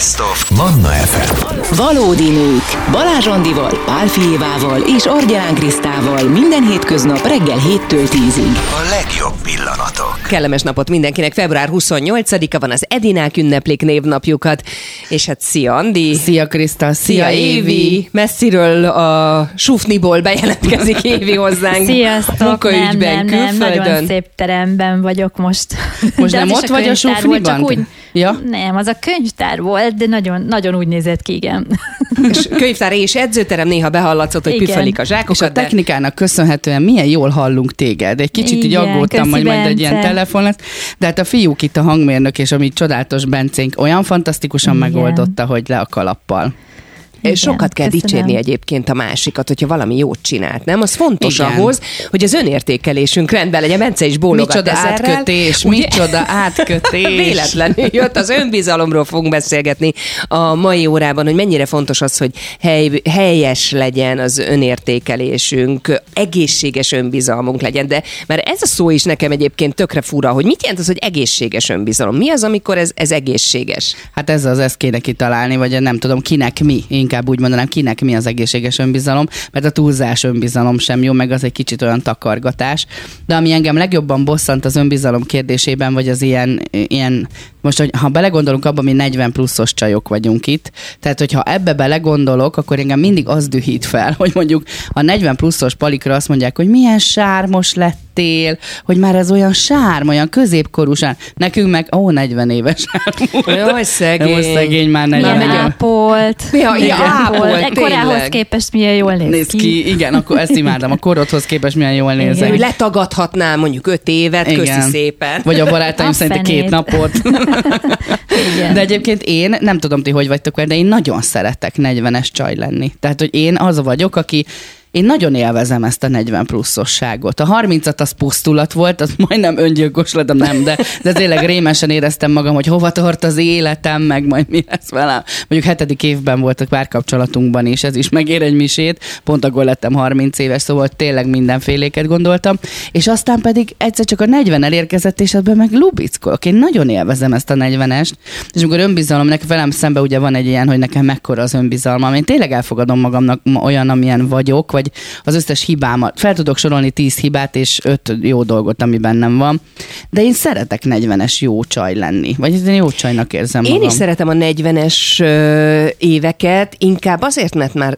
Best of Manna FM. Valódi nők. Balázs Andival, Pál Fijévával és Argyán Krisztával minden hétköznap reggel 7-től 10-ig. A legjobb pillanatok. Kellemes napot mindenkinek. Február 28-a van az Edinák ünneplik névnapjukat. És hát szia Andi. Szia Kriszta, szia, Szia Évi. Messziről a Sufniból bejelentkezik Évi hozzánk. Sziasztok, nem, Munkaügyben, nem, nem, külföldön. nagyon szép teremben vagyok most. Most De nem ott vagy a volt, csak Sufniban? úgy, Ja. Nem, az a könyvtár volt, de nagyon, nagyon úgy nézett ki, igen. És könyvtár és edzőterem néha behallatszott, hogy Igen. püfölik a És zsákokat. a technikának köszönhetően milyen jól hallunk téged. Egy kicsit így Igen, aggódtam, köszi, hogy majd egy ilyen telefon lesz. De hát a fiúk itt a hangmérnök, és ami csodálatos Bencénk olyan fantasztikusan Igen. megoldotta, hogy le a kalappal. Igen, Sokat kell köszönöm. dicsérni egyébként a másikat, hogyha valami jót csinált, nem? Az fontos Igen. ahhoz, hogy az önértékelésünk rendben legyen. Bence is bólogat Micsoda ezerrel. átkötés, Ugye? micsoda átkötés. Véletlenül jött, az önbizalomról fogunk beszélgetni a mai órában, hogy mennyire fontos az, hogy hely, helyes legyen az önértékelésünk, egészséges önbizalmunk legyen, de mert ez a szó is nekem egyébként tökre fura, hogy mit jelent az, hogy egészséges önbizalom? Mi az, amikor ez, ez egészséges? Hát ez az, ezt kéne kitalálni, vagy nem tudom, kinek mi, inkább úgy mondanám, kinek mi az egészséges önbizalom, mert a túlzás önbizalom sem jó, meg az egy kicsit olyan takargatás. De ami engem legjobban bosszant az önbizalom kérdésében, vagy az ilyen, ilyen most, hogy ha belegondolunk abba, mi 40 pluszos csajok vagyunk itt, tehát hogyha ebbe belegondolok, akkor engem mindig az dühít fel, hogy mondjuk a 40 pluszos palikra azt mondják, hogy milyen sármos lettél, hogy már ez olyan sárm, olyan középkorú sárm. Nekünk meg, ó, 40 éves sárm. Jaj, szegény. Most szegény már Milyen 40 megy a- ápolt. Milyen ja, ápolt, tényleg. képest milyen jól néz, néz ki. Igen, akkor ezt imádom. A korodhoz képest milyen jól nézek. Hogy letagadhatnál mondjuk öt évet, köszi Igen. szépen. Vagy a barátaim szerint két napot. Igen. De egyébként én, nem tudom ti, hogy vagytok de én nagyon szeretek 40-es csaj lenni. Tehát, hogy én az vagyok, aki én nagyon élvezem ezt a 40 pluszosságot. A 30-at az pusztulat volt, az majdnem öngyilkos lettem, nem, de, de tényleg rémesen éreztem magam, hogy hova tart az életem, meg majd mi lesz velem. Mondjuk hetedik évben voltak párkapcsolatunkban is, ez is megér egy misét, pont akkor lettem 30 éves, szóval tényleg mindenféléket gondoltam, és aztán pedig egyszer csak a 40 elérkezett, és ebben meg lubickolok. Én nagyon élvezem ezt a 40-est, és amikor önbizalom, nekem velem szembe ugye van egy ilyen, hogy nekem mekkora az önbizalmam, én tényleg elfogadom magamnak ma olyan, amilyen vagyok, vagy az összes hibámat. Fel tudok sorolni 10 hibát, és 5 jó dolgot, ami bennem van. De én szeretek 40-es jó csaj lenni. Vagy én jó csajnak érzem Én magam. is szeretem a 40-es ö, éveket, inkább azért, mert már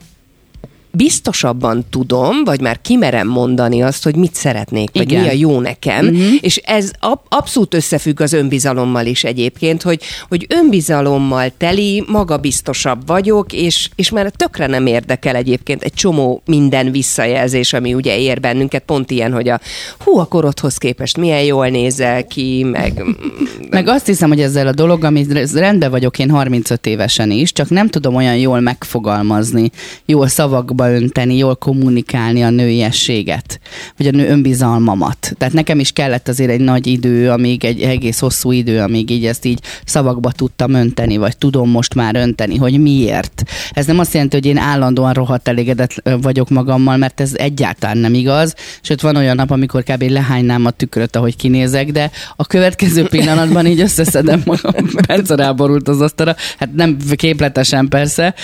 biztosabban tudom, vagy már kimerem mondani azt, hogy mit szeretnék, vagy Igen. mi a jó nekem, uh-huh. és ez ab- abszolút összefügg az önbizalommal is egyébként, hogy, hogy önbizalommal teli, magabiztosabb vagyok, és, és már tökre nem érdekel egyébként egy csomó minden visszajelzés, ami ugye ér bennünket, pont ilyen, hogy a hú, a korodhoz képest milyen jól nézel ki, meg Meg azt hiszem, hogy ezzel a dolog, ami rendben vagyok én 35 évesen is, csak nem tudom olyan jól megfogalmazni, jól szavakba önteni, jól kommunikálni a nőiességet, vagy a nő önbizalmamat. Tehát nekem is kellett azért egy nagy idő, amíg egy egész hosszú idő, amíg így ezt így szavakba tudtam önteni, vagy tudom most már önteni, hogy miért. Ez nem azt jelenti, hogy én állandóan rohadt elégedett vagyok magammal, mert ez egyáltalán nem igaz. Sőt, van olyan nap, amikor kb. lehánynám a tükröt, ahogy kinézek, de a következő pillanatban így összeszedem magam. Bence ráborult az asztalra. Hát nem képletesen persze,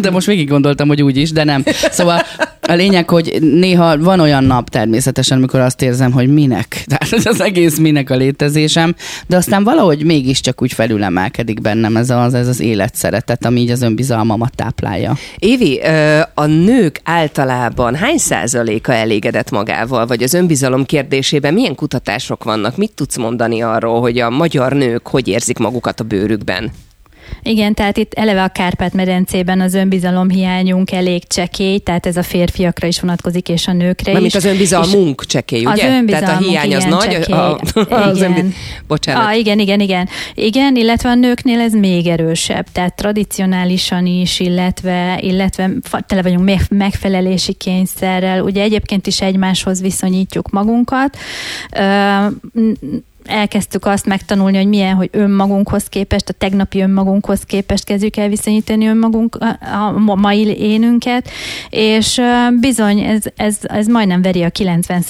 de most végig gondoltam, hogy úgy is, de nem. Szóval a lényeg, hogy néha van olyan nap természetesen, amikor azt érzem, hogy minek. Tehát az egész minek a létezésem, de aztán valahogy mégiscsak úgy felülemelkedik bennem ez az, ez az életszeretet, ami így az önbizalmamat táplálja. Évi, a nők általában hány százaléka elégedett magával, vagy az önbizalom kérdésében milyen kutatások vannak? Mit tudsz mondani arról, hogy a magyar nők hogy érzik magukat a bőrükben? Igen, tehát itt eleve a Kárpát-medencében az önbizalom hiányunk elég csekély, tehát ez a férfiakra is vonatkozik, és a nőkre Mármint is. az önbizalmunk csekély, ugye? Az Tehát a önbizalmunk, hiány az igen, nagy, csekély. a, az Igen. önbi... Bocsánat. Ah, igen, igen, igen. Igen, illetve a nőknél ez még erősebb, tehát tradicionálisan is, illetve, illetve tele vagyunk meg- megfelelési kényszerrel. Ugye egyébként is egymáshoz viszonyítjuk magunkat. Ö, elkezdtük azt megtanulni, hogy milyen, hogy önmagunkhoz képest, a tegnapi önmagunkhoz képest kezdjük el viszonyítani önmagunk, a, mai énünket, és bizony ez, ez, ez majdnem veri a 90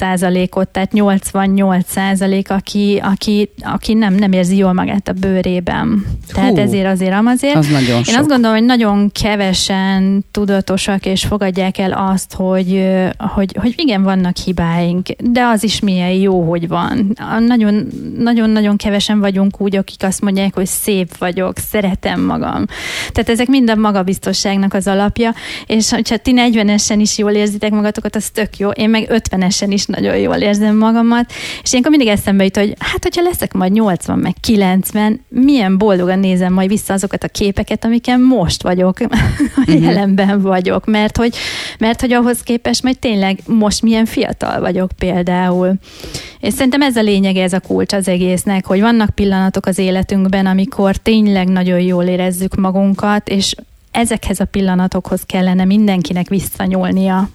ot tehát 88 százalék, aki, aki, aki nem, nem érzi jól magát a bőrében. Tehát Hú, ezért azért azért. Az nagyon Én sok. azt gondolom, hogy nagyon kevesen tudatosak és fogadják el azt, hogy, hogy, hogy igen, vannak hibáink, de az is milyen jó, hogy van. Nagyon, nagyon-nagyon kevesen vagyunk úgy, akik azt mondják, hogy szép vagyok, szeretem magam. Tehát ezek mind a magabiztosságnak az alapja, és ha ti 40-esen is jól érzitek magatokat, az tök jó. Én meg 50-esen is nagyon jól érzem magamat, és ilyenkor mindig eszembe jut, hogy hát, hogyha leszek majd 80, meg 90, milyen boldogan nézem majd vissza azokat a képeket, amiken most vagyok, a jelenben vagyok, mert hogy, mert hogy ahhoz képest majd tényleg most milyen fiatal vagyok például. És szerintem ez a lényeg, ez a kulcs az egésznek, hogy vannak pillanatok az életünkben, amikor tényleg nagyon jól érezzük magunkat, és ezekhez a pillanatokhoz kellene mindenkinek visszanyúlnia.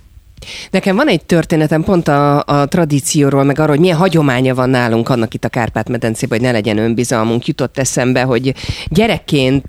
Nekem van egy történetem pont a, a tradícióról, meg arról, hogy milyen hagyománya van nálunk annak itt a Kárpát-medencében, hogy ne legyen önbizalmunk. Jutott eszembe, hogy gyerekként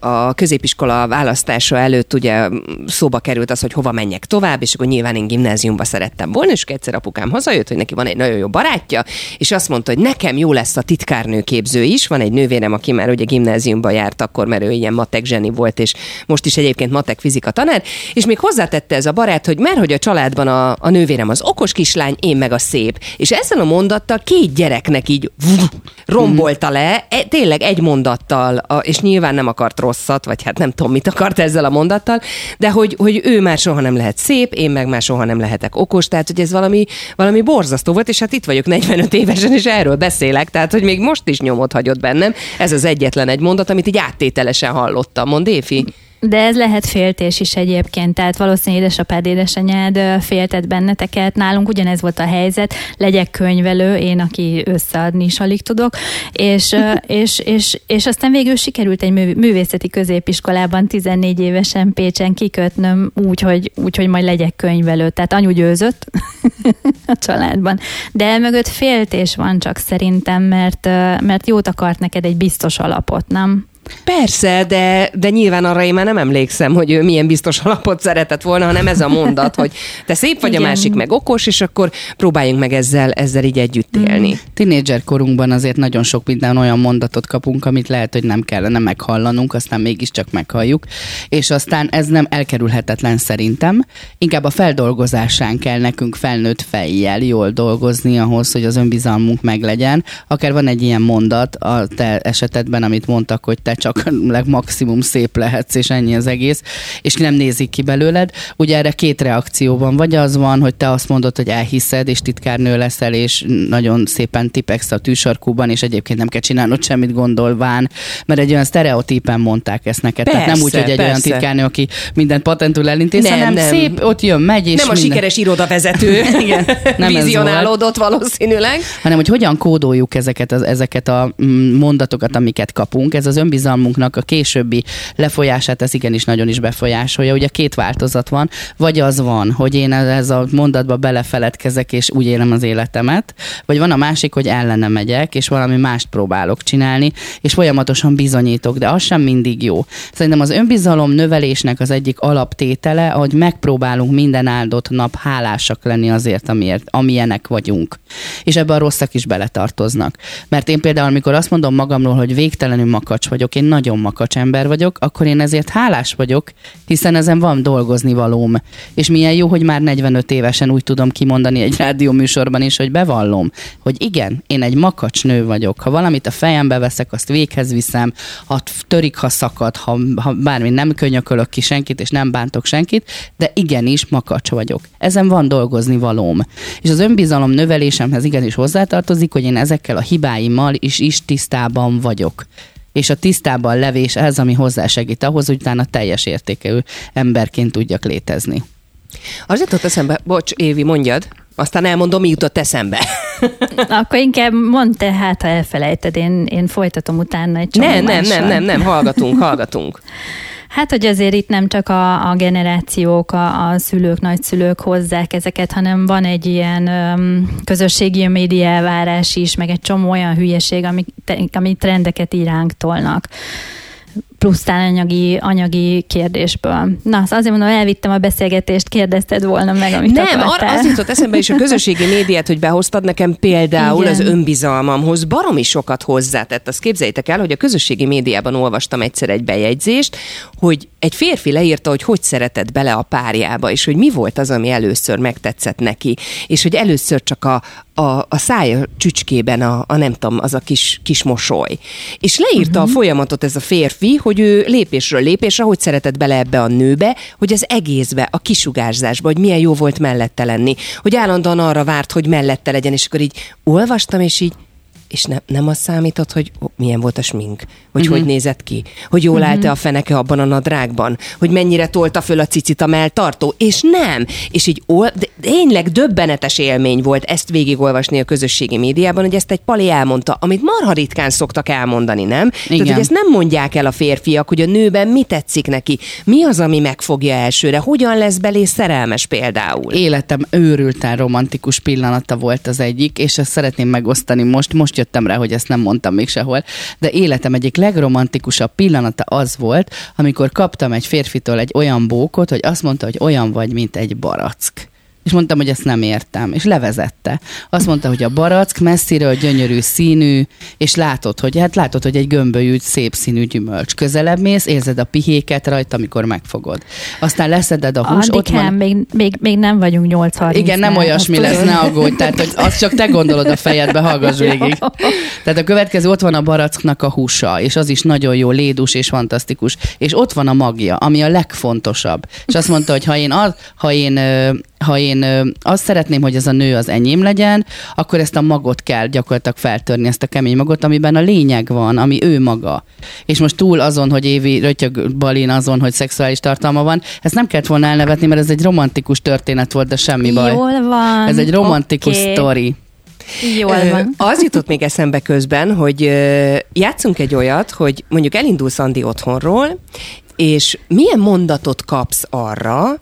a középiskola választása előtt ugye szóba került az, hogy hova menjek tovább, és akkor nyilván én gimnáziumba szerettem volna, és egyszer apukám hazajött, hogy neki van egy nagyon jó barátja, és azt mondta, hogy nekem jó lesz a titkárnőképző is. Van egy nővérem, aki már ugye gimnáziumba járt akkor, mert ő ilyen matek zseni volt, és most is egyébként matek fizika tanár, és még hozzátette ez a barát, hogy mert hogy hogy a családban a, a nővérem az okos kislány, én meg a szép. És ezzel a mondattal két gyereknek így rombolta le, e, tényleg egy mondattal, a, és nyilván nem akart rosszat, vagy hát nem tudom, mit akart ezzel a mondattal, de hogy, hogy ő már soha nem lehet szép, én meg már soha nem lehetek okos, tehát hogy ez valami, valami borzasztó volt, és hát itt vagyok 45 évesen, és erről beszélek, tehát hogy még most is nyomot hagyott bennem. Ez az egyetlen egy mondat, amit így áttételesen hallottam. Mond Éfi? De ez lehet féltés is egyébként, tehát valószínűleg édesapád, édesanyád féltett benneteket. Nálunk ugyanez volt a helyzet, legyek könyvelő, én, aki összeadni is alig tudok, és, és, és, és aztán végül sikerült egy művészeti középiskolában 14 évesen Pécsen kikötnöm úgy, hogy, úgy, hogy majd legyek könyvelő. Tehát anyu győzött a családban. De mögött féltés van csak szerintem, mert, mert jót akart neked egy biztos alapot, nem? Persze, de, de nyilván arra én már nem emlékszem, hogy ő milyen biztos alapot szeretett volna, hanem ez a mondat, hogy te szép vagy, Igen. a másik meg okos, és akkor próbáljunk meg ezzel, ezzel így együtt mm. élni. Mm. Tinédzser korunkban azért nagyon sok minden olyan mondatot kapunk, amit lehet, hogy nem kellene meghallanunk, aztán mégiscsak meghalljuk, és aztán ez nem elkerülhetetlen szerintem. Inkább a feldolgozásán kell nekünk felnőtt fejjel jól dolgozni ahhoz, hogy az önbizalmunk meglegyen. Akár van egy ilyen mondat a te esetedben, amit mondtak, hogy te te csak maximum szép lehetsz, és ennyi az egész, és nem nézik ki belőled. Ugye erre két reakció van, vagy az van, hogy te azt mondod, hogy elhiszed, és titkárnő leszel, és nagyon szépen tipeksz a tűsarkúban, és egyébként nem kell csinálnod semmit gondolván, mert egy olyan sztereotípen mondták ezt neked. Persze, Tehát nem úgy, hogy egy persze. olyan titkárnő, aki mindent patentül elintéz, nem, hanem nem. szép, ott jön, megy, és Nem minden... a sikeres irodavezető Igen, nem vizionálódott valószínűleg. Hanem, hogy hogyan kódoljuk ezeket, az, ezeket a mm, mondatokat, amiket kapunk. Ez az önbizalom önbizalmunknak a későbbi lefolyását ez igenis nagyon is befolyásolja. Ugye két változat van, vagy az van, hogy én ez a mondatba belefeledkezek, és úgy élem az életemet, vagy van a másik, hogy ellene megyek, és valami mást próbálok csinálni, és folyamatosan bizonyítok, de az sem mindig jó. Szerintem az önbizalom növelésnek az egyik alaptétele, hogy megpróbálunk minden áldott nap hálásak lenni azért, amiért, amilyenek vagyunk. És ebben a rosszak is beletartoznak. Mert én például, amikor azt mondom magamról, hogy végtelenül makacs vagyok, vagyok, én nagyon makacs ember vagyok, akkor én ezért hálás vagyok, hiszen ezen van dolgozni valóm. És milyen jó, hogy már 45 évesen úgy tudom kimondani egy rádióműsorban is, hogy bevallom, hogy igen, én egy makacs nő vagyok. Ha valamit a fejembe veszek, azt véghez viszem, ha törik, ha szakad, ha, ha bármi, nem könyökölök ki senkit, és nem bántok senkit, de igenis makacs vagyok. Ezen van dolgozni valóm. És az önbizalom növelésemhez igenis hozzátartozik, hogy én ezekkel a hibáimmal is, is tisztában vagyok és a tisztában levés ez, ami hozzásegít ahhoz, hogy utána teljes értékű emberként tudjak létezni. Az jutott eszembe, bocs, Évi, mondjad, aztán elmondom, mi jutott eszembe. Akkor inkább mondd te, hát ha elfelejted, én, én folytatom utána egy csomó Nem, nem, nem, nem, nem, hallgatunk, hallgatunk. Hát, hogy azért itt nem csak a, a generációk, a, a szülők, nagyszülők hozzák ezeket, hanem van egy ilyen um, közösségi média elvárás is, meg egy csomó olyan hülyeség, ami, ami trendeket iránk tolnak plusztán anyagi, anyagi kérdésből. Na, szóval azért mondom, elvittem a beszélgetést, kérdezted volna meg, amit Nem, akartál. ar- az jutott eszembe is a közösségi médiát, hogy behoztad nekem például Igen. az önbizalmamhoz baromi sokat hozzátett. Azt képzeljétek el, hogy a közösségi médiában olvastam egyszer egy bejegyzést, hogy egy férfi leírta, hogy hogy szeretett bele a párjába, és hogy mi volt az, ami először megtetszett neki, és hogy először csak a, a, a szája csücskében a, a nem tudom, az a kis, kis mosoly. És leírta uh-huh. a folyamatot ez a férfi, hogy ő lépésről lépésre, hogy szeretett bele ebbe a nőbe, hogy az egészbe, a kisugárzásba, hogy milyen jó volt mellette lenni, hogy állandóan arra várt, hogy mellette legyen, és akkor így olvastam, és így és ne, nem az számított, hogy milyen volt a smink, vagy uh-huh. hogy nézett ki, hogy jól uh-huh. állt-e a feneke abban a nadrágban, hogy mennyire tolta föl a cicit a melltartó, és nem. És így ol, de tényleg döbbenetes élmény volt ezt végigolvasni a közösségi médiában, hogy ezt egy pali elmondta, amit marha ritkán szoktak elmondani, nem? Tehát, Igen. hogy ezt nem mondják el a férfiak, hogy a nőben mi tetszik neki, mi az, ami megfogja elsőre, hogyan lesz belé szerelmes például. Életem őrülten romantikus pillanata volt az egyik, és ezt szeretném megosztani most. Most jöttem rá, hogy ezt nem mondtam még sehol, de életem egyik legromantikusabb pillanata az volt, amikor kaptam egy férfitől egy olyan bókot, hogy azt mondta, hogy olyan vagy, mint egy barack. És mondtam, hogy ezt nem értem. És levezette. Azt mondta, hogy a barack messziről gyönyörű színű, és látod, hogy hát látod, hogy egy gömbölyű, szép színű gyümölcs. Közelebb mész, érzed a pihéket rajta, amikor megfogod. Aztán leszeded a hús, ott van még, még, még nem vagyunk 8 igen, nem olyasmi lesz, ne aggódj. Tehát, hogy azt csak te gondolod a fejedbe, hallgass végig. Tehát a következő, ott van a baracknak a húsa, és az is nagyon jó, lédus és fantasztikus. És ott van a magja, ami a legfontosabb. És azt mondta, hogy ha én, az, ha én ha én azt szeretném, hogy ez a nő az enyém legyen, akkor ezt a magot kell gyakorlatilag feltörni, ezt a kemény magot, amiben a lényeg van, ami ő maga. És most túl azon, hogy Évi rötyög balin azon, hogy szexuális tartalma van, ezt nem kellett volna elnevetni, mert ez egy romantikus történet volt, de semmi baj. Jól van. Ez egy romantikus oké. sztori. Jól van. Az jutott még eszembe közben, hogy játszunk egy olyat, hogy mondjuk elindulsz Andi otthonról, és milyen mondatot kapsz arra,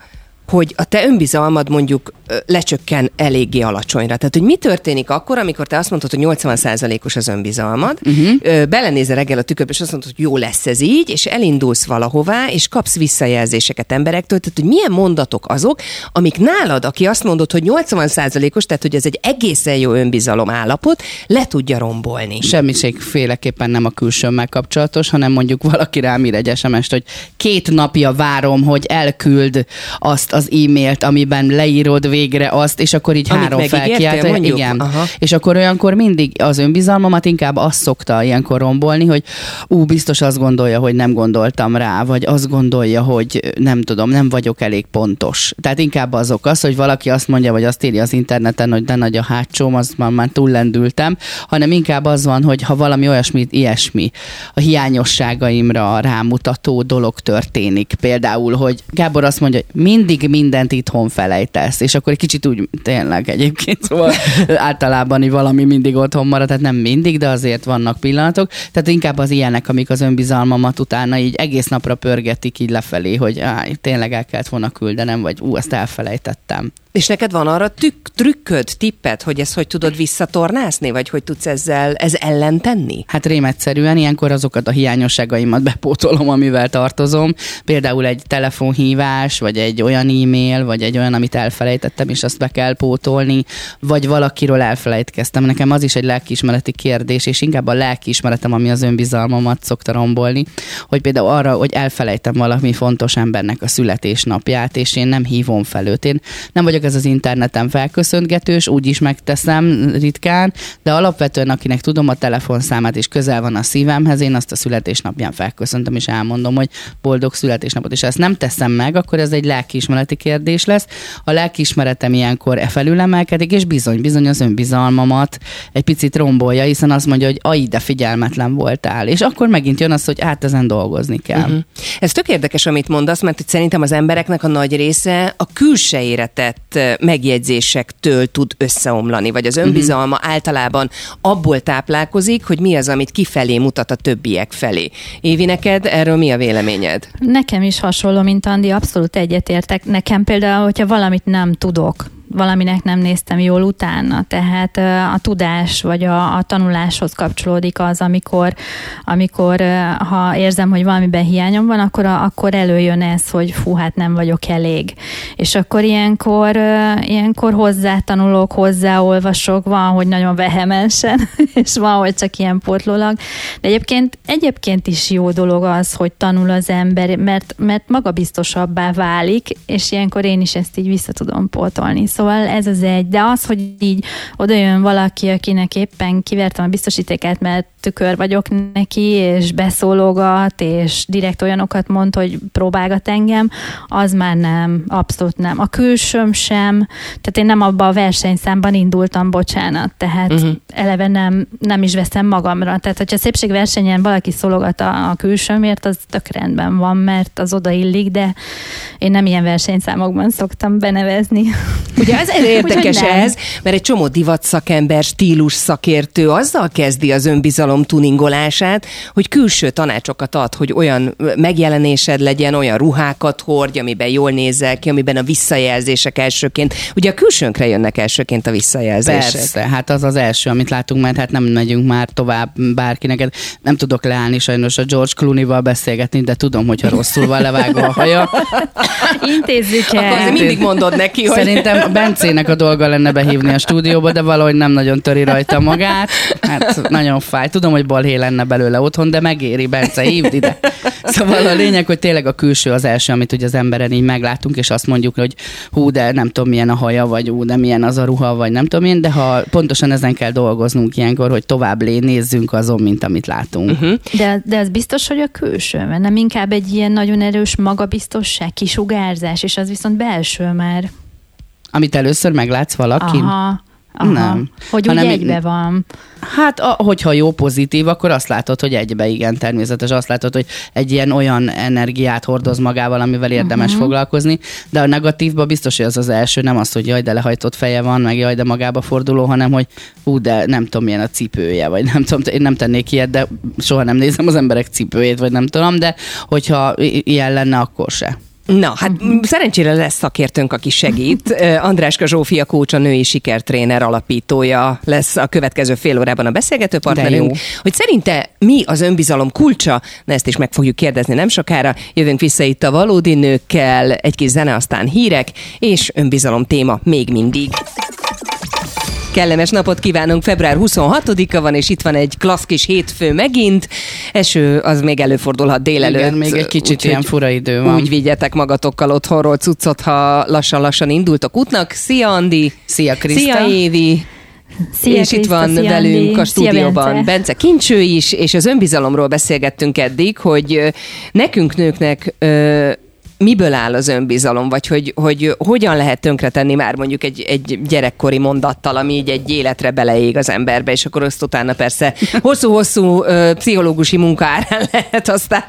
hogy a te önbizalmad mondjuk lecsökken eléggé alacsonyra. Tehát, hogy mi történik akkor, amikor te azt mondod, hogy 80%-os az önbizalmad, uh-huh. belenézel reggel a tükörbe, és azt mondod, hogy jó lesz ez így, és elindulsz valahová, és kapsz visszajelzéseket emberektől, tehát, hogy milyen mondatok azok, amik nálad, aki azt mondod, hogy 80%-os, tehát, hogy ez egy egészen jó önbizalom állapot, le tudja rombolni. Semmiségféleképpen nem a külsőmmel kapcsolatos, hanem mondjuk valaki rám ír egy sms hogy két napja várom, hogy elküld azt az e-mailt, amiben leírod végre azt, és akkor így Amit három megígértél, felkiált. mondjuk? Igen. Aha. És akkor olyankor mindig az önbizalmamat inkább azt szokta ilyenkor rombolni, hogy ú, biztos azt gondolja, hogy nem gondoltam rá, vagy azt gondolja, hogy nem tudom, nem vagyok elég pontos. Tehát inkább azok az, hogy valaki azt mondja, vagy azt írja az interneten, hogy de nagy a hátsóm, azt már, már túllendültem, hanem inkább az van, hogy ha valami olyasmit, ilyesmi, a hiányosságaimra rámutató dolog történik. Például, hogy Gábor azt mondja, hogy mindig mindent itthon felejtesz, és akkor egy kicsit úgy tényleg egyébként, szóval általában így valami mindig otthon marad, tehát nem mindig, de azért vannak pillanatok. Tehát inkább az ilyenek, amik az önbizalmamat utána így egész napra pörgetik így lefelé, hogy á, tényleg el kellett volna küldenem, vagy ú, azt elfelejtettem. És neked van arra tük, trükköd, tippet, hogy ezt hogy tudod visszatornászni, vagy hogy tudsz ezzel ez ellen tenni? Hát rémetszerűen ilyenkor azokat a hiányosságaimat bepótolom, amivel tartozom. Például egy telefonhívás, vagy egy olyan e-mail, vagy egy olyan, amit elfelejtettem, és azt be kell pótolni, vagy valakiről elfelejtkeztem. Nekem az is egy lelkiismereti kérdés, és inkább a lelkiismeretem, ami az önbizalmamat szokta rombolni, hogy például arra, hogy elfelejtem valami fontos embernek a születésnapját, és én nem hívom fel őt. Én nem vagyok ez az interneten felköszöntgetős, úgy is megteszem ritkán, de alapvetően akinek tudom a telefonszámát és közel van a szívemhez, én azt a születésnapján felköszöntöm, és elmondom, hogy boldog születésnapot. És ezt nem teszem meg, akkor ez egy lelkiismereti kérdés lesz. A lelkiismeretem ilyenkor e felülemelkedik, és bizony, bizony az önbizalmamat egy picit rombolja, hiszen azt mondja, hogy ai, de figyelmetlen voltál. És akkor megint jön az, hogy hát ezen dolgozni kell. Uh-huh. Ez tök érdekes, amit mondasz, mert hogy szerintem az embereknek a nagy része a külsejére tett ö, megjegyzésektől tud összeomlani, vagy az önbizalma uh-huh. általában abból táplálkozik, hogy mi az, amit kifelé mutat a többiek felé. Évi, neked erről mi a véleményed? Nekem is hasonló, mint Andi, abszolút egyetértek. Nekem például, hogyha valamit nem tudok, valaminek nem néztem jól utána. Tehát a tudás vagy a, a tanuláshoz kapcsolódik az, amikor, amikor ha érzem, hogy valamiben hiányom van, akkor, akkor előjön ez, hogy fú, hát nem vagyok elég. És akkor ilyenkor, ilyenkor hozzátanulok, hozzáolvasok, van, hogy nagyon vehemensen, és van, hogy csak ilyen pótlólag. De egyébként, egyébként is jó dolog az, hogy tanul az ember, mert, mert magabiztosabbá válik, és ilyenkor én is ezt így vissza tudom pótolni. Szóval ez az egy. De az, hogy így oda jön valaki, akinek éppen kivertem a biztosítéket, mert tükör vagyok neki, és beszólogat, és direkt olyanokat mond, hogy próbálgat engem, az már nem, abszolút nem. A külsőm sem, tehát én nem abba a versenyszámban indultam, bocsánat, tehát uh-huh. eleve nem, nem is veszem magamra. Tehát, hogyha szépségversenyen valaki szólogat a, a külsőmért, az tök rendben van, mert az odaillik, de én nem ilyen versenyszámokban szoktam benevezni. Ugye ez érdekes ez, mert egy csomó divat szakember, stílus szakértő azzal kezdi az önbizalom tuningolását, hogy külső tanácsokat ad, hogy olyan megjelenésed legyen, olyan ruhákat hordj, amiben jól nézel ki, amiben a visszajelzések elsőként. Ugye a külsőnkre jönnek elsőként a visszajelzések. Persze, hát az az első, amit látunk, mert hát nem megyünk már tovább bárkinek. Nem tudok leállni sajnos a George Clooney-val beszélgetni, de tudom, hogyha rosszul van levágva a haja. Intézzük el. Akkor mindig mondod neki, hogy... Szerintem Bencének a dolga lenne behívni a stúdióba, de valahogy nem nagyon töri rajta magát. Hát nagyon fáj. Tudom, hogy balhé lenne belőle otthon, de megéri, Bence, hívd ide. Szóval a lényeg, hogy tényleg a külső az első, amit ugye az emberen így meglátunk, és azt mondjuk, hogy hú, de nem tudom, milyen a haja, vagy hú, de milyen az a ruha, vagy nem tudom én, de ha pontosan ezen kell dolgoznunk ilyenkor, hogy tovább lé, nézzünk azon, mint amit látunk. Uh-huh. De, de az biztos, hogy a külső, mert nem inkább egy ilyen nagyon erős magabiztosság, kisugárzás, és az viszont belső már. Amit először meglátsz valakin? Aha. Aha. Nem. Hogy úgy Hanem egybe van. Hát, a, hogyha jó pozitív, akkor azt látod, hogy egybe, igen, természetes. Azt látod, hogy egy ilyen olyan energiát hordoz magával, amivel érdemes uh-huh. foglalkozni, de a negatívban biztos, hogy az az első, nem az, hogy jaj, de lehajtott feje van, meg jaj, de magába forduló, hanem, hogy ú, de nem tudom, milyen a cipője, vagy nem tudom, én nem tennék ilyet, de soha nem nézem az emberek cipőjét, vagy nem tudom, de hogyha ilyen lenne, akkor se. Na, hát szerencsére lesz szakértőnk, aki segít. Andráska Zsófia Kócs, a női sikertréner alapítója lesz a következő fél órában a beszélgető partnerünk. Hogy szerinte mi az önbizalom kulcsa? Na ezt is meg fogjuk kérdezni nem sokára. Jövünk vissza itt a valódi nőkkel, egy kis zene, aztán hírek, és önbizalom téma még mindig. Kellemes napot kívánunk, február 26-a van, és itt van egy klassz kis hétfő megint. Eső az még előfordulhat délelőtt. Igen, még egy kicsit úgy, ilyen fura idő van. Úgy vigyetek magatokkal otthonról cuccot, ha lassan-lassan indultok útnak. Szia Andi! Szia Kriszta! Szia Évi! Szia, és itt van szia, velünk Andi. a stúdióban Szia, Bence. Bence Kincső is, és az önbizalomról beszélgettünk eddig, hogy nekünk nőknek miből áll az önbizalom, vagy hogy, hogy hogyan lehet tönkretenni már mondjuk egy, egy gyerekkori mondattal, ami így egy életre beleég az emberbe, és akkor azt utána persze hosszú-hosszú ö, pszichológusi munka árán lehet aztán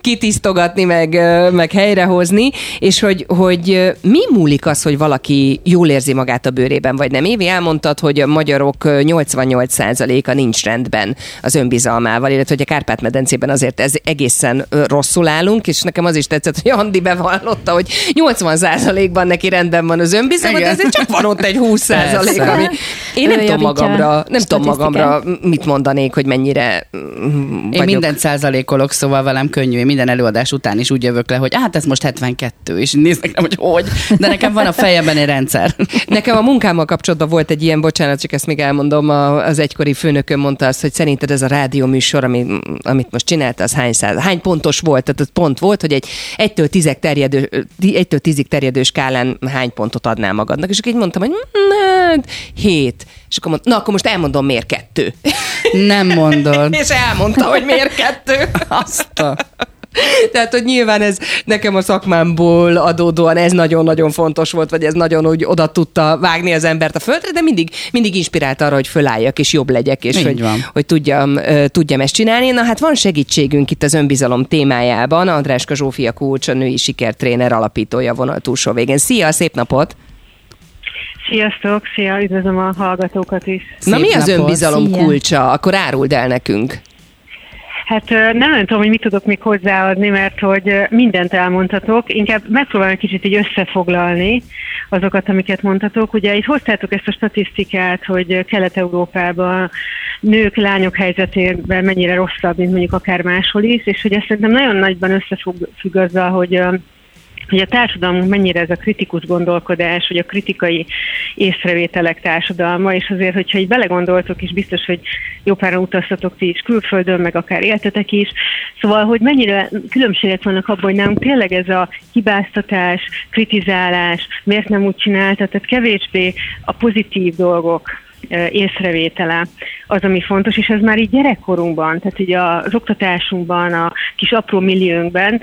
kitisztogatni, meg, ö, meg helyrehozni, és hogy, hogy mi múlik az, hogy valaki jól érzi magát a bőrében, vagy nem? Évi elmondtad, hogy a magyarok 88%-a nincs rendben az önbizalmával, illetve hogy a Kárpát-medencében azért ez egészen rosszul állunk, és nekem az is tetszett, hogy Andi bevallotta, hogy 80%-ban neki rendben van az önbizalma, de azért csak van ott egy 20% ami én nem tudom magamra, nem tudom magamra mit mondanék, hogy mennyire vagyok. Én mindent százalékolok, szóval velem könnyű. Én minden előadás után is úgy jövök le, hogy hát ez most 72, és néznek rám, hogy hogy. De nekem van a fejemben egy rendszer. Nekem a munkámmal kapcsolatban volt egy ilyen, bocsánat, csak ezt még elmondom, az egykori főnököm mondta azt, hogy szerinted ez a rádió műsor, ami, amit most csinálta, az hány, száz, hány pontos volt? Tehát pont volt, hogy egy 1-től 10 terjedő, 1-től 10 terjedő skálán hány pontot adnál magadnak? És akkor így mondtam, hogy hát, 7. És akkor mondtam, na akkor most elmondom, miért kettő. Nem mondod. És elmondta, hogy miért kettő. Azt a... Tehát, hogy nyilván ez nekem a szakmámból adódóan ez nagyon-nagyon fontos volt, vagy ez nagyon úgy oda tudta vágni az embert a földre, de mindig, mindig inspirált arra, hogy fölálljak és jobb legyek, és Így hogy, van. hogy tudjam, tudjam ezt csinálni. Na hát van segítségünk itt az önbizalom témájában. Andráska Zsófia Kulcs, a női sikertréner alapítója vonal túlsó végén. Szia, szép napot! Sziasztok, szia, üdvözlöm a hallgatókat is. Na Szép mi az napot. önbizalom Szia. kulcsa? Akkor áruld el nekünk. Hát nem nagyon tudom, hogy mit tudok még hozzáadni, mert hogy mindent elmondhatok. Inkább megpróbálom egy kicsit így összefoglalni azokat, amiket mondhatok. Ugye itt hoztátok ezt a statisztikát, hogy Kelet-Európában nők, lányok helyzetében mennyire rosszabb, mint mondjuk akár máshol is, és hogy ez szerintem nagyon nagyban összefügg azzal, hogy hogy a társadalmunk mennyire ez a kritikus gondolkodás, vagy a kritikai észrevételek társadalma, és azért, hogyha így belegondoltok, és biztos, hogy jó páran utaztatok ti is külföldön, meg akár éltetek is, szóval, hogy mennyire különbségek vannak abban, hogy nálunk tényleg ez a hibáztatás, kritizálás, miért nem úgy csináltad, tehát kevésbé a pozitív dolgok észrevétele az, ami fontos, és ez már így gyerekkorunkban, tehát így az oktatásunkban, a kis apró milliónkban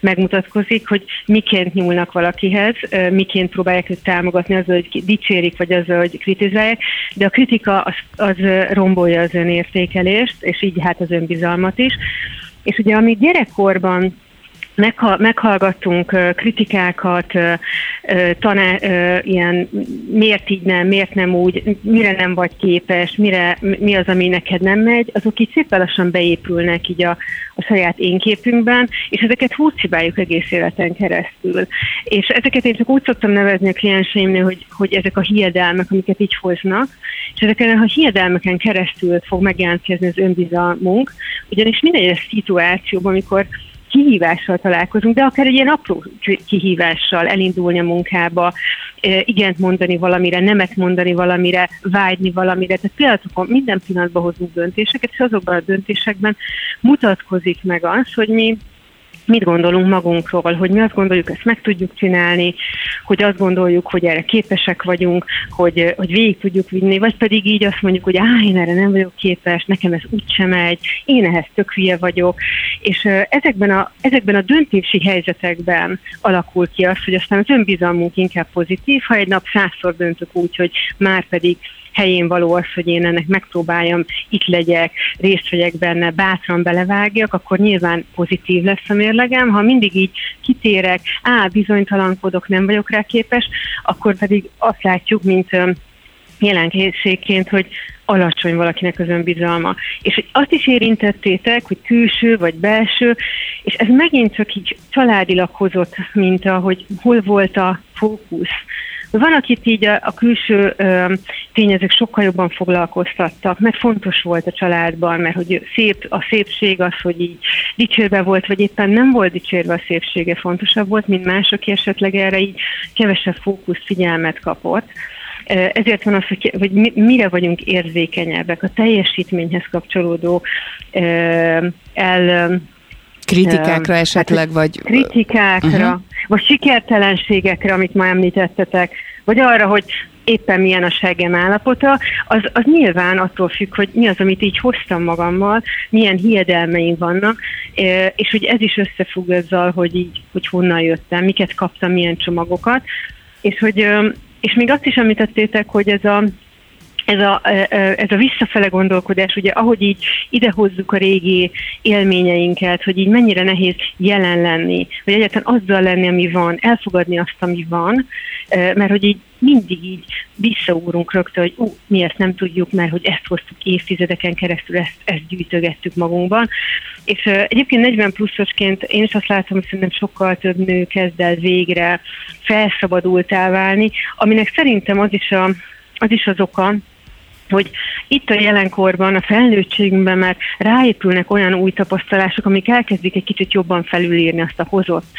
megmutatkozik, hogy miként nyúlnak valakihez, miként próbálják őt támogatni azzal, hogy dicsérik, vagy azzal, hogy kritizálják, de a kritika az, az rombolja az önértékelést, és így hát az önbizalmat is. És ugye amit gyerekkorban meghallgattunk kritikákat, taná, ilyen miért így nem, miért nem úgy, mire nem vagy képes, mire, mi az, ami neked nem megy, azok így szépen lassan beépülnek így a, a saját énképünkben, és ezeket húzcibáljuk egész életen keresztül. És ezeket én csak úgy szoktam nevezni a klienseimnél, hogy, hogy ezek a hiedelmek, amiket így hoznak, és ezeken a hiedelmeken keresztül fog megjelentkezni az önbizalmunk, ugyanis minden egyes szituációban, amikor kihívással találkozunk, de akár egy ilyen apró kihívással elindulni a munkába, igent mondani valamire, nemet mondani valamire, vágyni valamire. Tehát pillanatokon, minden pillanatban hozunk döntéseket, és azokban a döntésekben mutatkozik meg az, hogy mi mit gondolunk magunkról, hogy mi azt gondoljuk, ezt meg tudjuk csinálni, hogy azt gondoljuk, hogy erre képesek vagyunk, hogy, hogy végig tudjuk vinni, vagy pedig így azt mondjuk, hogy áh, én erre nem vagyok képes, nekem ez úgysem megy, én ehhez tök hülye vagyok, és ezekben a, ezekben a döntési helyzetekben alakul ki az, hogy aztán az önbizalmunk inkább pozitív, ha egy nap százszor döntök úgy, hogy már pedig helyén való az, hogy én ennek megpróbáljam, itt legyek, részt vegyek benne, bátran belevágjak, akkor nyilván pozitív lesz a mérlegem. Ha mindig így kitérek, á, bizonytalankodok, nem vagyok rá képes, akkor pedig azt látjuk, mint jelenségként, hogy alacsony valakinek az önbizalma. És hogy azt is érintettétek, hogy külső vagy belső, és ez megint csak így családilag hozott minta, hogy hol volt a fókusz. Van, akit így a, a külső ö, tényezők sokkal jobban foglalkoztattak, mert fontos volt a családban, mert hogy szép, a szépség az, hogy így dicsérve volt, vagy éppen nem volt dicsérve a szépsége fontosabb volt, mint mások, aki esetleg erre így kevesebb fókusz, figyelmet kapott. Ezért van az, hogy, hogy mi- mire vagyunk érzékenyebbek, a teljesítményhez kapcsolódó el Kritikákra Öm, esetleg, vagy... kritikákra, uh-huh. vagy sikertelenségekre, amit ma említettetek, vagy arra, hogy éppen milyen a seggem állapota, az, az nyilván attól függ, hogy mi az, amit így hoztam magammal, milyen hiedelmeim vannak, és hogy ez is összefügg azzal, hogy így, hogy honnan jöttem, miket kaptam, milyen csomagokat, és hogy és még azt is említettétek, hogy ez a ez a, ez a visszafele gondolkodás, ugye ahogy így idehozzuk a régi élményeinket, hogy így mennyire nehéz jelen lenni, vagy egyáltalán azzal lenni, ami van, elfogadni azt, ami van, mert hogy így mindig így visszaúrunk rögtön, hogy ú, mi ezt nem tudjuk, mert hogy ezt hoztuk évtizedeken keresztül, ezt, ezt gyűjtögettük magunkban. És uh, egyébként 40 pluszosként én is azt látom, hogy szerintem sokkal több nő kezd el végre felszabadultá válni, aminek szerintem az is, a, az is az oka, hogy itt a jelenkorban, a felnőttségünkben már ráépülnek olyan új tapasztalások, amik elkezdik egy kicsit jobban felülírni azt a hozott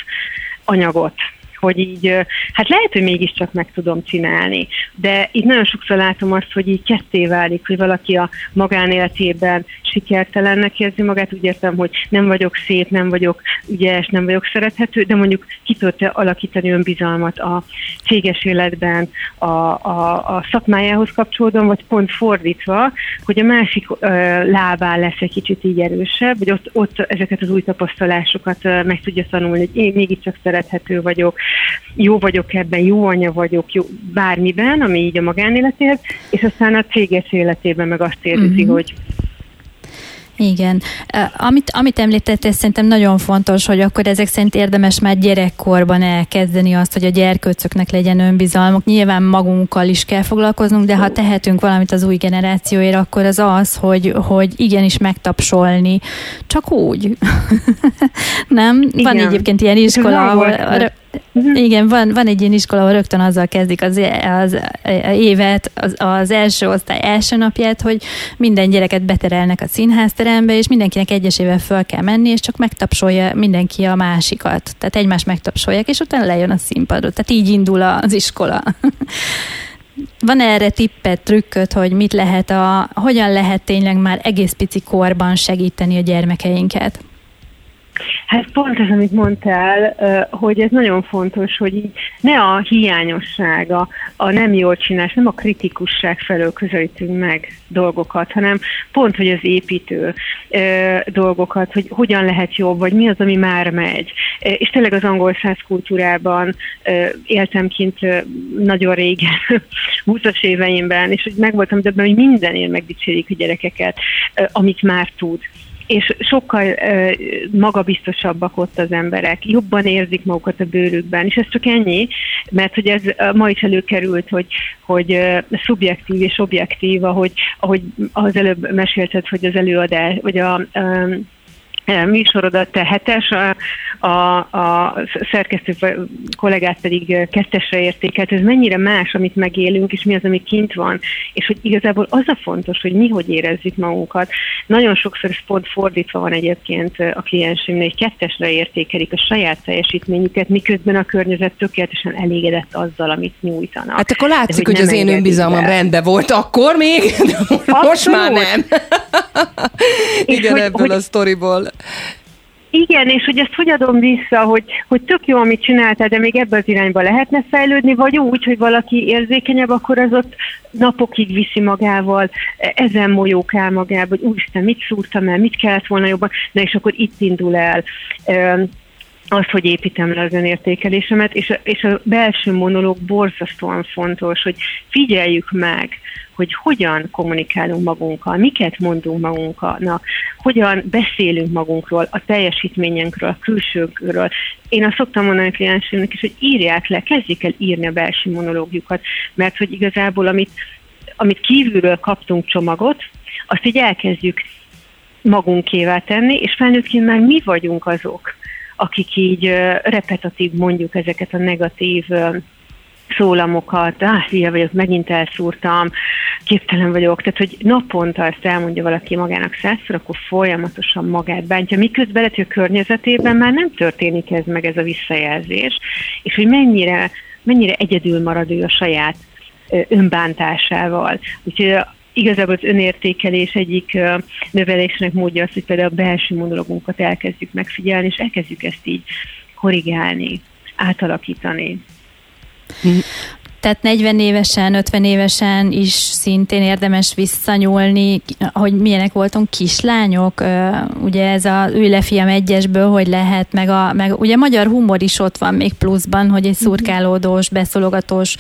anyagot, hogy így, hát lehet, hogy mégiscsak meg tudom csinálni, de itt nagyon sokszor látom azt, hogy így ketté válik, hogy valaki a magánéletében sikertelennek érzi magát, úgy értem, hogy nem vagyok szép, nem vagyok ügyes, nem vagyok szerethető, de mondjuk ki tudta alakítani önbizalmat a céges életben, a, a, a szakmájához kapcsolódom, vagy pont fordítva, hogy a másik ö, lábán lesz egy kicsit így erősebb, vagy ott, ott ezeket az új tapasztalásokat ö, meg tudja tanulni, hogy én mégiscsak szerethető vagyok, jó vagyok ebben, jó anya vagyok, jó bármiben, ami így a magánéletért, és aztán a céges életében meg azt érzi, uh-huh. hogy Igen. Amit, amit említette, szerintem nagyon fontos, hogy akkor ezek szerint érdemes már gyerekkorban elkezdeni azt, hogy a gyerkőcöknek legyen önbizalmuk. Nyilván magunkkal is kell foglalkoznunk, de ha tehetünk valamit az új generációért, akkor az az, hogy, hogy igenis megtapsolni. Csak úgy. Nem? Igen. Van egyébként ilyen iskola, ahol. Igen, van, van egy ilyen iskola, ahol rögtön azzal kezdik az, az évet, az, az első osztály első napját, hogy minden gyereket beterelnek a színházterembe, és mindenkinek egyesével föl kell menni, és csak megtapsolja mindenki a másikat. Tehát egymást megtapsolják, és utána lejön a színpadot. Tehát így indul az iskola. Van erre tippet, trükköt, hogy mit lehet a, hogyan lehet tényleg már egész pici korban segíteni a gyermekeinket? Hát pont ez, amit mondtál, hogy ez nagyon fontos, hogy így ne a hiányossága, a nem jól csinálás, nem a kritikusság felől közelítünk meg dolgokat, hanem pont, hogy az építő dolgokat, hogy hogyan lehet jobb, vagy mi az, ami már megy. És tényleg az angol száz kultúrában éltem kint nagyon régen, 20-as éveimben, és hogy meg voltam döbben, hogy mindenért megdicsérik a gyerekeket, amit már tud és sokkal uh, magabiztosabbak ott az emberek, jobban érzik magukat a bőrükben, és ez csak ennyi, mert hogy ez ma is előkerült, hogy, hogy uh, szubjektív és objektív, ahogy, ahogy az előbb mesélted, hogy az előadás, vagy a um, műsorodat te hetes, a, a, a szerkesztő kollégát pedig kettesre értékelt. Ez mennyire más, amit megélünk, és mi az, ami kint van. És hogy igazából az a fontos, hogy mi hogy érezzük magunkat. Nagyon sokszor ez pont fordítva van egyébként a kliensemnél, hogy kettesre értékelik a saját teljesítményüket, miközben a környezet tökéletesen elégedett azzal, amit nyújtanak. Hát akkor látszik, de, hogy, hogy az én önbizalmam rendben volt akkor még, de most Abszolút. már nem. Igen, hogy, ebből hogy, a sztoriból. Igen, és hogy ezt hogy adom vissza, hogy, hogy tök jó, amit csináltál, de még ebbe az irányba lehetne fejlődni, vagy úgy, hogy valaki érzékenyebb, akkor az ott napokig viszi magával, ezen molyókál magával, hogy úristen, mit szúrtam el, mit kellett volna jobban, na és akkor itt indul el azt, hogy építem le az önértékelésemet, és a, és a belső monológ borzasztóan fontos, hogy figyeljük meg, hogy hogyan kommunikálunk magunkkal, miket mondunk magunknak, hogyan beszélünk magunkról, a teljesítményünkről, a külsőkről. Én azt szoktam mondani a klienseimnek is, hogy írják le, kezdjék el írni a belső monológiukat, mert hogy igazából amit, amit kívülről kaptunk csomagot, azt így elkezdjük magunkévá tenni, és felnőttként már mi vagyunk azok, akik így repetatív mondjuk ezeket a negatív szólamokat, ah, hülye vagyok, megint elszúrtam, képtelen vagyok, tehát hogy naponta ezt elmondja valaki magának százszor, akkor folyamatosan magát bántja, miközben lehet, hogy a környezetében már nem történik ez meg ez a visszajelzés, és hogy mennyire, mennyire egyedül marad ő a saját önbántásával. Úgyhogy igazából az önértékelés egyik növelésnek módja az, hogy például a belső monológunkat elkezdjük megfigyelni, és elkezdjük ezt így korrigálni, átalakítani. Tehát 40 évesen, 50 évesen is szintén érdemes visszanyúlni, hogy milyenek voltunk kislányok, ugye ez a Ülj le fiam egyesből, hogy lehet, meg, a, meg ugye magyar humor is ott van még pluszban, hogy egy mhm. szurkálódós, beszologatós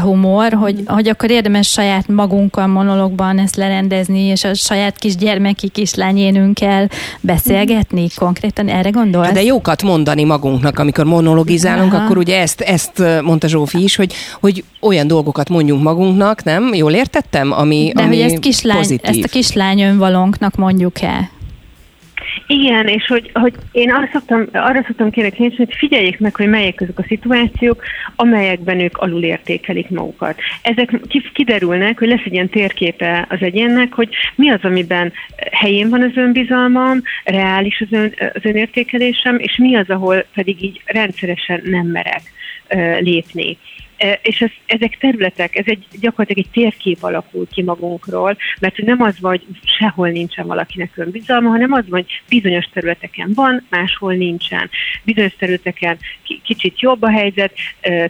humor, hogy, hogy akkor érdemes saját magunkkal monologban ezt lerendezni, és a saját kis gyermeki kislányénünkkel beszélgetni, konkrétan erre gondolsz? De jókat mondani magunknak, amikor monologizálunk, Aha. akkor ugye ezt, ezt mondta Zsófi is, hogy hogy olyan dolgokat mondjunk magunknak, nem? Jól értettem? Ami, De ami hogy ezt, kislány, pozitív. ezt a kislány önvalónknak mondjuk el. Igen, és hogy, hogy én arra szoktam, arra szoktam kérni, hogy figyeljék meg, hogy melyek azok a szituációk, amelyekben ők alulértékelik magukat. Ezek kiderülnek, hogy lesz egy ilyen térképe az egyénnek, hogy mi az, amiben helyén van az önbizalmam, reális az, ön, az önértékelésem, és mi az, ahol pedig így rendszeresen nem merek lépni és ez, ezek területek, ez egy gyakorlatilag egy térkép alakul ki magunkról, mert nem az van, sehol nincsen valakinek önbizalma, hanem az van, bizonyos területeken van, máshol nincsen. Bizonyos területeken kicsit jobb a helyzet,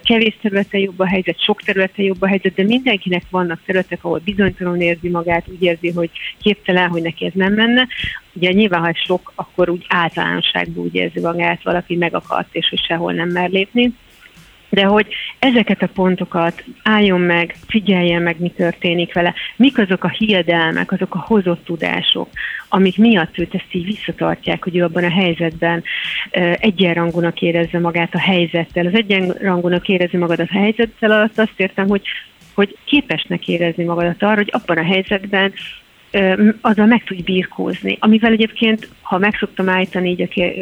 kevés területen jobb a helyzet, sok területen jobb a helyzet, de mindenkinek vannak területek, ahol bizonytalanul érzi magát, úgy érzi, hogy képtelen, hogy neki ez nem menne. Ugye nyilván, ha sok, akkor úgy általánosságban úgy érzi magát, valaki megakadt, és hogy sehol nem mer lépni de hogy ezeket a pontokat álljon meg, figyeljen meg, mi történik vele, mik azok a hiedelmek, azok a hozott tudások, amik miatt őt ezt így visszatartják, hogy ő abban a helyzetben egyenrangúnak érezze magát a helyzettel. Az egyenrangúnak érezi magad a helyzettel alatt azt értem, hogy hogy képesnek érezni magadat arra, hogy abban a helyzetben azzal meg tudj birkózni. Amivel egyébként, ha meg szoktam állítani, így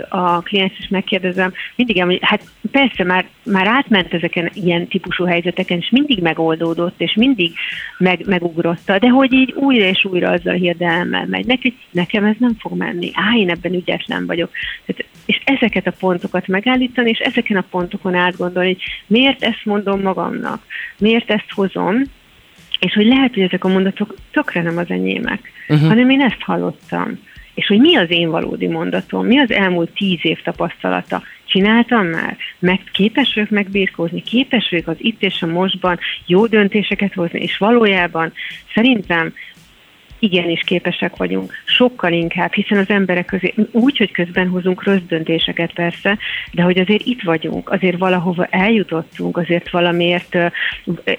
a, a kliens is megkérdezem, mindig hogy hát persze már, már átment ezeken ilyen típusú helyzeteken, és mindig megoldódott, és mindig meg, megugrotta, de hogy így újra és újra azzal hirdelemmel megy neki, nekem ez nem fog menni, á, én ebben ügyetlen vagyok. Tehát, és ezeket a pontokat megállítani, és ezeken a pontokon átgondolni, hogy miért ezt mondom magamnak, miért ezt hozom, és hogy lehet, hogy ezek a mondatok tökre nem az enyémek, uh-huh. hanem én ezt hallottam. És hogy mi az én valódi mondatom, mi az elmúlt tíz év tapasztalata. Csináltam már? Meg képes vagyok megbírkózni, képes vagyok az itt és a mostban jó döntéseket hozni, és valójában szerintem igenis képesek vagyunk, sokkal inkább, hiszen az emberek közé úgy, hogy közben hozunk rossz döntéseket persze, de hogy azért itt vagyunk, azért valahova eljutottunk, azért valamiért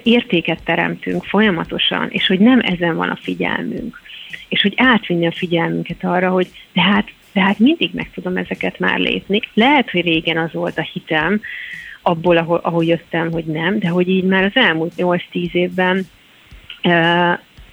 értéket teremtünk folyamatosan, és hogy nem ezen van a figyelmünk. És hogy átvinni a figyelmünket arra, hogy de hát, de hát mindig meg tudom ezeket már lépni. Lehet, hogy régen az volt a hitem, abból, ahol, ahol jöttem, hogy nem, de hogy így már az elmúlt 8-10 évben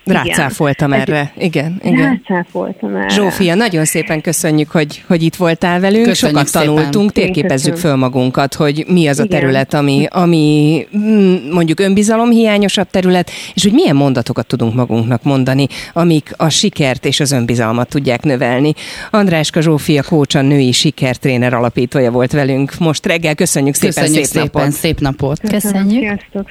Rácáfoltam erre. Igen, igen. Rácáfoltam erre. Zsófia, nagyon szépen köszönjük, hogy, hogy itt voltál velünk. Köszönjük Sokat tanultunk, szépen. térképezzük föl magunkat, hogy mi az a Igen. terület, ami, ami mm, mondjuk önbizalomhiányosabb terület, és hogy milyen mondatokat tudunk magunknak mondani, amik a sikert és az önbizalmat tudják növelni. Andráska Zsófia Kócsa női sikertréner alapítója volt velünk. Most reggel köszönjük szépen, Köszönjük szép szépen, napot! szép napot. Köszönjük. Szépen.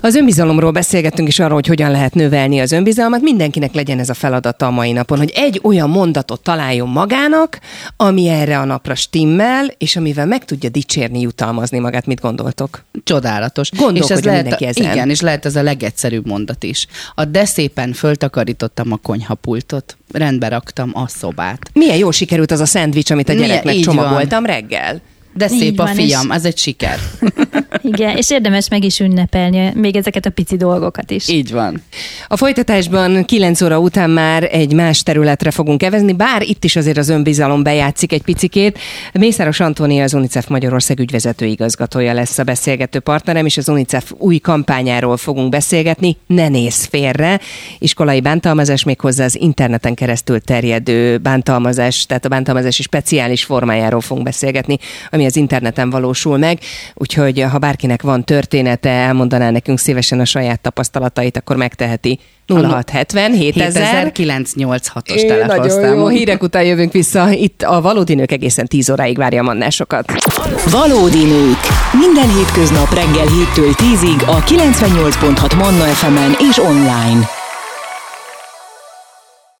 Az önbizalomról beszélgettünk is arról, hogy hogyan lehet növelni az önbizalmat. Mindenkinek legyen ez a feladata a mai napon, hogy egy olyan mondatot találjon magának, ami erre a napra stimmel, és amivel meg tudja dicsérni, jutalmazni magát. Mit gondoltok? Csodálatos. Gondolkodjon és ez lehet, mindenki ezen. Igen, és lehet ez a legegyszerűbb mondat is. A de szépen föltakarítottam a konyhapultot, rendbe raktam a szobát. Milyen jól sikerült az a szendvics, amit a Milyen- gyereknek így csomagoltam reggel? De Így szép a van, fiam, ez egy siker. Igen, és érdemes meg is ünnepelni még ezeket a pici dolgokat is. Így van. A folytatásban 9 óra után már egy más területre fogunk evezni, bár itt is azért az önbizalom bejátszik egy picikét. Mészáros Antónia az UNICEF Magyarország ügyvezető igazgatója lesz a beszélgető partnerem, és az UNICEF új kampányáról fogunk beszélgetni. Ne nézz félre! Iskolai bántalmazás méghozzá az interneten keresztül terjedő bántalmazás, tehát a bántalmazási speciális formájáról fogunk beszélgetni, ami az interneten valósul meg. Úgyhogy ha bárkinek van története, elmondaná nekünk szívesen a saját tapasztalatait, akkor megteheti 0670 7000 7986-os Nagyon jó, telefonszámon. hírek után jövünk vissza. Itt a Valódi Nők egészen 10 óráig várja a mannásokat. Valódi nők. Minden hétköznap reggel 7-től 10-ig a 98.6 Manna FM-en és online.